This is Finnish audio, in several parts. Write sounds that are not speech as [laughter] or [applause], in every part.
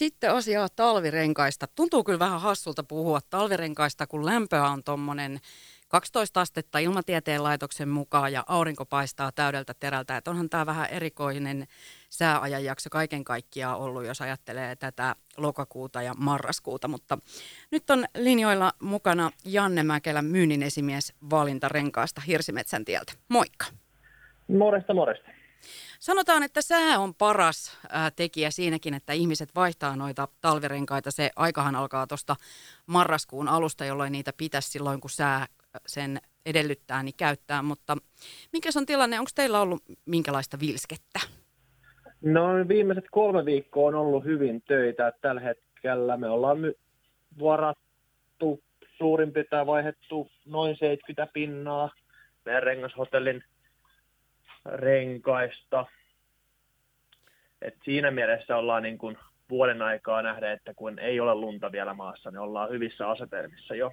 Sitten asiaa talvirenkaista. Tuntuu kyllä vähän hassulta puhua talvirenkaista, kun lämpöä on tuommoinen 12 astetta ilmatieteen laitoksen mukaan ja aurinko paistaa täydeltä terältä. Että onhan tämä vähän erikoinen sääajanjakso kaiken kaikkiaan ollut, jos ajattelee tätä lokakuuta ja marraskuuta. Mutta nyt on linjoilla mukana Janne Mäkelä, myynnin esimies valintarenkaasta Hirsimetsän tieltä. Moikka! Moresta, moresta. Sanotaan, että sää on paras ää, tekijä siinäkin, että ihmiset vaihtaa noita talvirenkaita. Se aikahan alkaa tuosta marraskuun alusta, jolloin niitä pitäisi silloin, kun sää sen edellyttää, niin käyttää. Mutta mikä on tilanne? Onko teillä ollut minkälaista vilskettä? No viimeiset kolme viikkoa on ollut hyvin töitä. Tällä hetkellä me ollaan my- varattu suurin piirtein vaihettu noin 70 pinnaa meidän rengashotellin renkaista. Et siinä mielessä ollaan niin kuin vuoden aikaa nähdä, että kun ei ole lunta vielä maassa, niin ollaan hyvissä asetelmissa jo.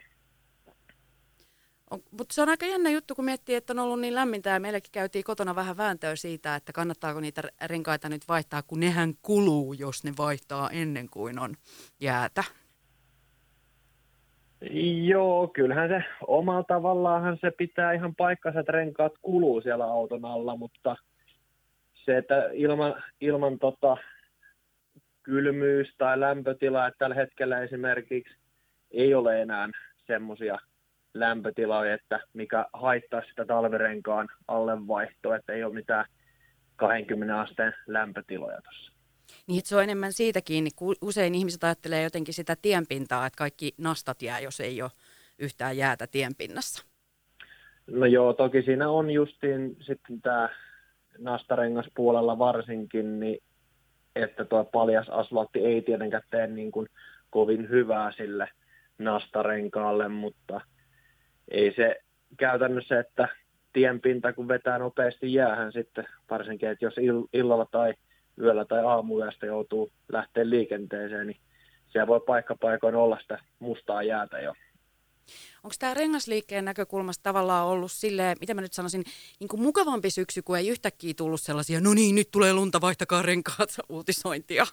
Mutta se on aika jännä juttu, kun miettii, että on ollut niin lämmintä ja meilläkin käytiin kotona vähän vääntöä siitä, että kannattaako niitä renkaita nyt vaihtaa, kun nehän kuluu, jos ne vaihtaa ennen kuin on jäätä. Joo, kyllähän se omalla tavallaan se pitää ihan paikkansa, että renkaat kuluu siellä auton alla, mutta se, että ilman, ilman tota, kylmyys tai lämpötila, että tällä hetkellä esimerkiksi ei ole enää semmoisia lämpötiloja, että mikä haittaa sitä talvirenkaan allevaihtoa, että ei ole mitään 20 asteen lämpötiloja tuossa. Niin, se on enemmän siitä kiinni, kun usein ihmiset ajattelee jotenkin sitä tienpintaa, että kaikki nastat jää, jos ei ole yhtään jäätä tienpinnassa. No joo, toki siinä on justiin sitten tämä nastarengas puolella varsinkin, niin että tuo paljas asfaltti ei tietenkään tee niin kuin kovin hyvää sille nastarenkaalle, mutta ei se käytännössä, että tienpinta kun vetää nopeasti jäähän sitten, varsinkin, että jos illalla tai yöllä tai aamuyöstä joutuu lähteä liikenteeseen, niin siellä voi paikkapaikoin olla sitä mustaa jäätä jo. Onko tämä rengasliikkeen näkökulmasta tavallaan ollut silleen, mitä mä nyt sanoisin, niin kuin mukavampi syksy, kun ei yhtäkkiä tullut sellaisia, no niin, nyt tulee lunta, vaihtakaa renkaat [laughs] uutisointia?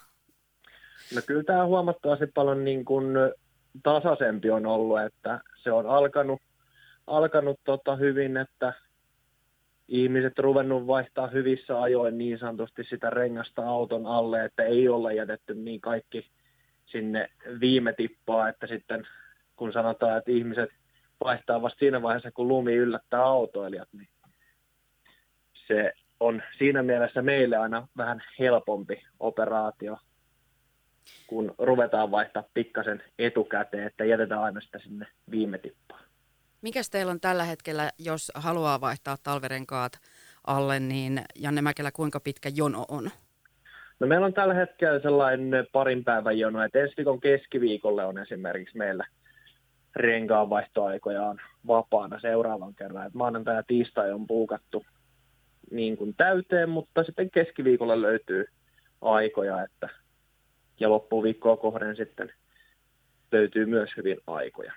No kyllä tämä huomattavasti paljon niin kuin tasaisempi on ollut, että se on alkanut, alkanut tota hyvin, että ihmiset ruvennut vaihtaa hyvissä ajoin niin sanotusti sitä rengasta auton alle, että ei olla jätetty niin kaikki sinne viime tippaa, että sitten kun sanotaan, että ihmiset vaihtaa vasta siinä vaiheessa, kun lumi yllättää autoilijat, niin se on siinä mielessä meille aina vähän helpompi operaatio, kun ruvetaan vaihtaa pikkasen etukäteen, että jätetään aina sitä sinne viime tippaan. Mikäs teillä on tällä hetkellä, jos haluaa vaihtaa talverenkaat alle, niin Janne Mäkelä, kuinka pitkä jono on? No meillä on tällä hetkellä sellainen parin päivän jono, että ensi viikon keskiviikolle on esimerkiksi meillä renkaanvaihtoaikoja on vapaana seuraavan kerran. Et maanantai ja tiistai on puukattu niin kuin täyteen, mutta sitten keskiviikolla löytyy aikoja, että ja loppuviikkoa kohden sitten löytyy myös hyvin aikoja.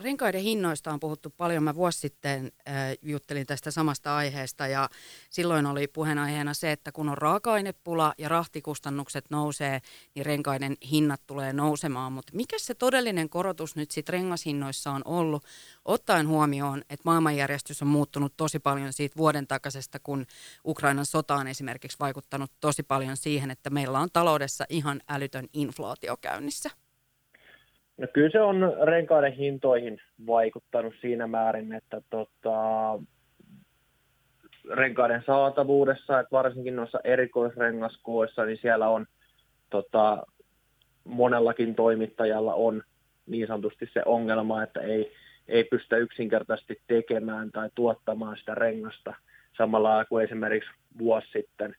Renkaiden hinnoista on puhuttu paljon. Mä vuosi sitten äh, juttelin tästä samasta aiheesta ja silloin oli puheenaiheena se, että kun on raaka-ainepula ja rahtikustannukset nousee, niin renkaiden hinnat tulee nousemaan. Mutta mikä se todellinen korotus nyt sitten rengashinnoissa on ollut, ottaen huomioon, että maailmanjärjestys on muuttunut tosi paljon siitä vuoden takaisesta, kun Ukrainan sota on esimerkiksi vaikuttanut tosi paljon siihen, että meillä on taloudessa ihan älytön inflaatio käynnissä? No kyllä se on renkaiden hintoihin vaikuttanut siinä määrin, että tota, renkaiden saatavuudessa, että varsinkin noissa erikoisrengaskoissa, niin siellä on tota, monellakin toimittajalla on niin sanotusti se ongelma, että ei, ei pystytä yksinkertaisesti tekemään tai tuottamaan sitä rengasta samalla kuin esimerkiksi vuosi sitten,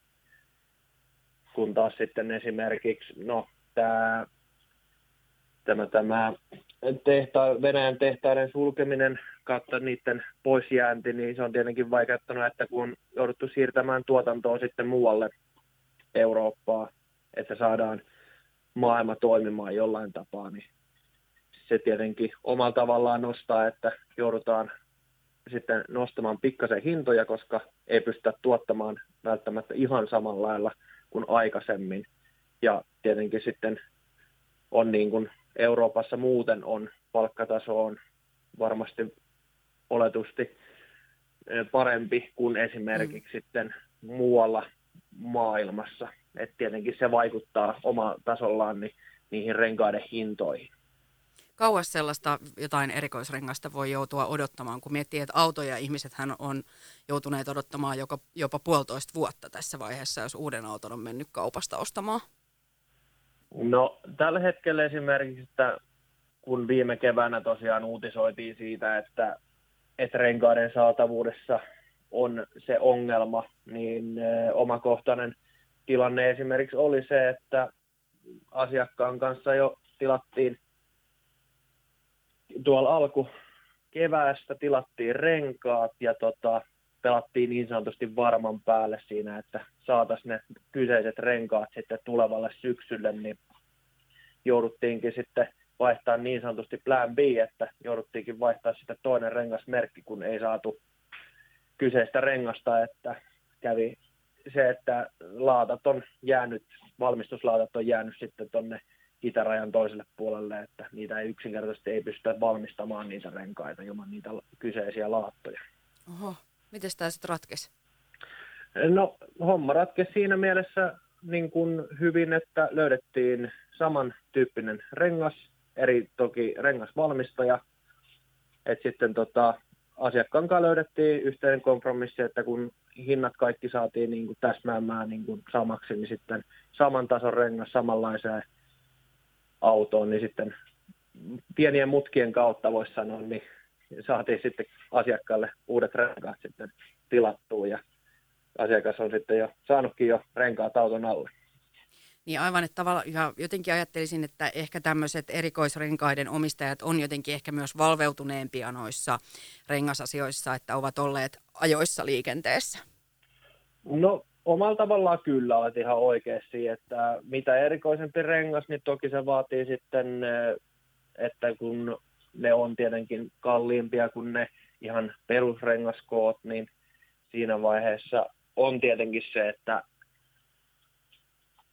kun taas sitten esimerkiksi, no tämä tämä, tämä tehta, Venäjän tehtaiden sulkeminen kautta niiden poisjäänti, niin se on tietenkin vaikeuttanut, että kun on jouduttu siirtämään tuotantoa sitten muualle Eurooppaa, että saadaan maailma toimimaan jollain tapaa, niin se tietenkin omalla tavallaan nostaa, että joudutaan sitten nostamaan pikkasen hintoja, koska ei pystytä tuottamaan välttämättä ihan samalla lailla kuin aikaisemmin. Ja tietenkin sitten on niin kuin Euroopassa muuten on palkkataso on varmasti oletusti parempi kuin esimerkiksi mm. sitten muualla maailmassa. Et tietenkin se vaikuttaa oma tasollaan niin niihin renkaiden hintoihin. Kauas sellaista jotain erikoisrengasta voi joutua odottamaan, kun miettii, että autoja ihmisethän on joutuneet odottamaan joka, jopa puolitoista vuotta tässä vaiheessa, jos uuden auton on mennyt kaupasta ostamaan. No tällä hetkellä esimerkiksi, että kun viime keväänä tosiaan uutisoitiin siitä, että, että renkaiden saatavuudessa on se ongelma, niin omakohtainen tilanne esimerkiksi oli se, että asiakkaan kanssa jo tilattiin tuolla alku keväästä tilattiin renkaat ja tota, pelattiin niin sanotusti varman päälle siinä, että saataisiin ne kyseiset renkaat sitten tulevalle syksylle, niin jouduttiinkin sitten vaihtaa niin sanotusti plan B, että jouduttiinkin vaihtaa sitten toinen rengasmerkki, kun ei saatu kyseistä rengasta, että kävi se, että laatat on jäänyt, valmistuslaatat on jäänyt sitten tuonne itärajan toiselle puolelle, että niitä ei yksinkertaisesti ei pystytä valmistamaan niitä renkaita ilman niitä kyseisiä laattoja. Oho, miten tämä sitten ratkesi? No, homma ratkesi siinä mielessä niin kuin hyvin, että löydettiin samantyyppinen rengas, eri toki rengasvalmistaja, että sitten tota, asiakkaan kanssa löydettiin yhteinen kompromissi, että kun hinnat kaikki saatiin niin kuin täsmäämään niin kuin samaksi, niin sitten saman tason rengas samanlaiseen autoon, niin sitten pienien mutkien kautta voisi sanoa, niin saatiin sitten asiakkaalle uudet renkaat sitten tilattua ja asiakas on sitten jo saanutkin jo renkaat auton alle. Niin aivan, että tavallaan ja jotenkin ajattelisin, että ehkä tämmöiset erikoisrenkaiden omistajat on jotenkin ehkä myös valveutuneempia noissa rengasasioissa, että ovat olleet ajoissa liikenteessä. No omalla tavallaan kyllä olet ihan oikeasti, että mitä erikoisempi rengas, niin toki se vaatii sitten, että kun ne on tietenkin kalliimpia kuin ne ihan perusrengaskoot, niin siinä vaiheessa on tietenkin se, että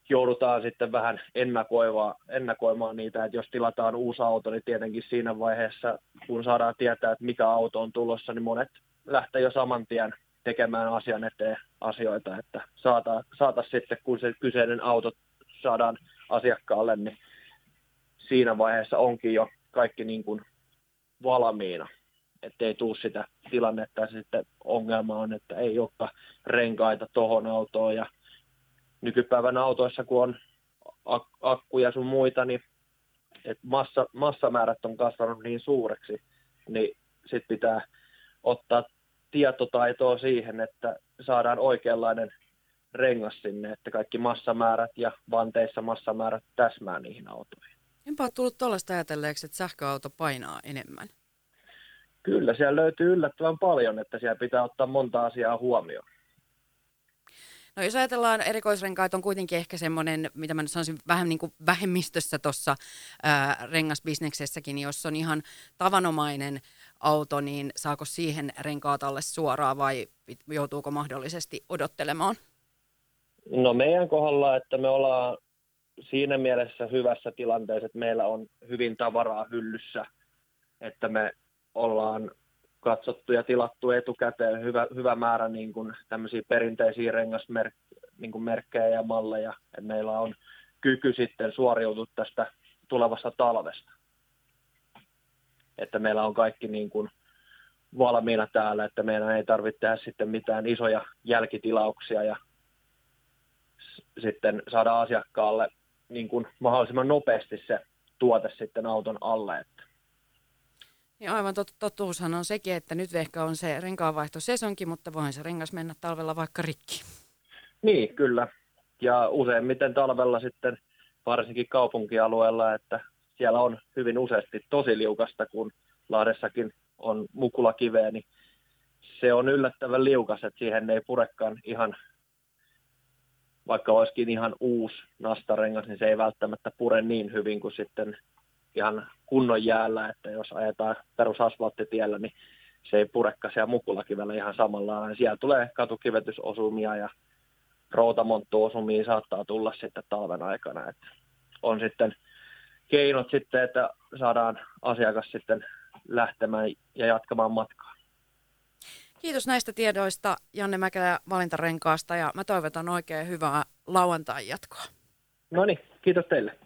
joudutaan sitten vähän ennakoimaan, ennakoimaan niitä, että jos tilataan uusi auto, niin tietenkin siinä vaiheessa, kun saadaan tietää, että mikä auto on tulossa, niin monet lähtee jo saman tien tekemään asian eteen asioita, että saataisiin saata sitten, kun se kyseinen auto saadaan asiakkaalle, niin siinä vaiheessa onkin jo kaikki niin kuin valmiina, ettei tule sitä tilannetta ja sitten ongelma on, että ei olekaan renkaita tohon autoon ja nykypäivän autoissa, kun on ak- akkuja sun muita, niin et massa, massamäärät on kasvanut niin suureksi, niin sitten pitää ottaa tietotaitoa siihen, että saadaan oikeanlainen rengas sinne, että kaikki massamäärät ja vanteissa massamäärät täsmää niihin autoihin. Enpä ole tullut tuollaista ajatelleeksi, että sähköauto painaa enemmän. Kyllä, siellä löytyy yllättävän paljon, että siellä pitää ottaa monta asiaa huomioon. No jos ajatellaan erikoisrenkaat on kuitenkin ehkä semmoinen, mitä mä nyt sanoisin, vähän niin kuin vähemmistössä tuossa rengasbisneksessäkin, jos on ihan tavanomainen auto, niin saako siihen renkaat alle suoraan vai joutuuko mahdollisesti odottelemaan? No meidän kohdalla, että me ollaan siinä mielessä hyvässä tilanteessa, että meillä on hyvin tavaraa hyllyssä, että me ollaan katsottu ja tilattu etukäteen hyvä, hyvä määrä niin kuin tämmöisiä perinteisiä rengasmerkkejä niin merkkejä ja malleja, että meillä on kyky sitten suoriutua tästä tulevasta talvesta. Että meillä on kaikki niin kuin valmiina täällä, että meidän ei tarvitse tehdä sitten mitään isoja jälkitilauksia ja sitten saada asiakkaalle niin kuin mahdollisimman nopeasti se tuote sitten auton alle. Että niin aivan tot, totuushan on sekin, että nyt ehkä on se renkaanvaihtosesonki, mutta voihan se rengas mennä talvella vaikka rikki. Niin, kyllä. Ja useimmiten talvella sitten varsinkin kaupunkialueella, että siellä on hyvin useasti tosi liukasta, kun Lahdessakin on mukulakiveä, niin se on yllättävän liukas, että siihen ei purekaan ihan, vaikka olisikin ihan uusi nastarengas, niin se ei välttämättä pure niin hyvin kuin sitten ihan kunnon jäällä, että jos ajetaan perusasfalttitiellä, niin se ei purekka siellä mukulakivellä ihan samalla. Siellä tulee katukivetysosumia ja routamonttuosumiin saattaa tulla sitten talven aikana. Että on sitten keinot sitten, että saadaan asiakas sitten lähtemään ja jatkamaan matkaa. Kiitos näistä tiedoista Janne Mäkelä valintarenkaasta ja mä toivotan oikein hyvää lauantai jatkoa. No niin, kiitos teille.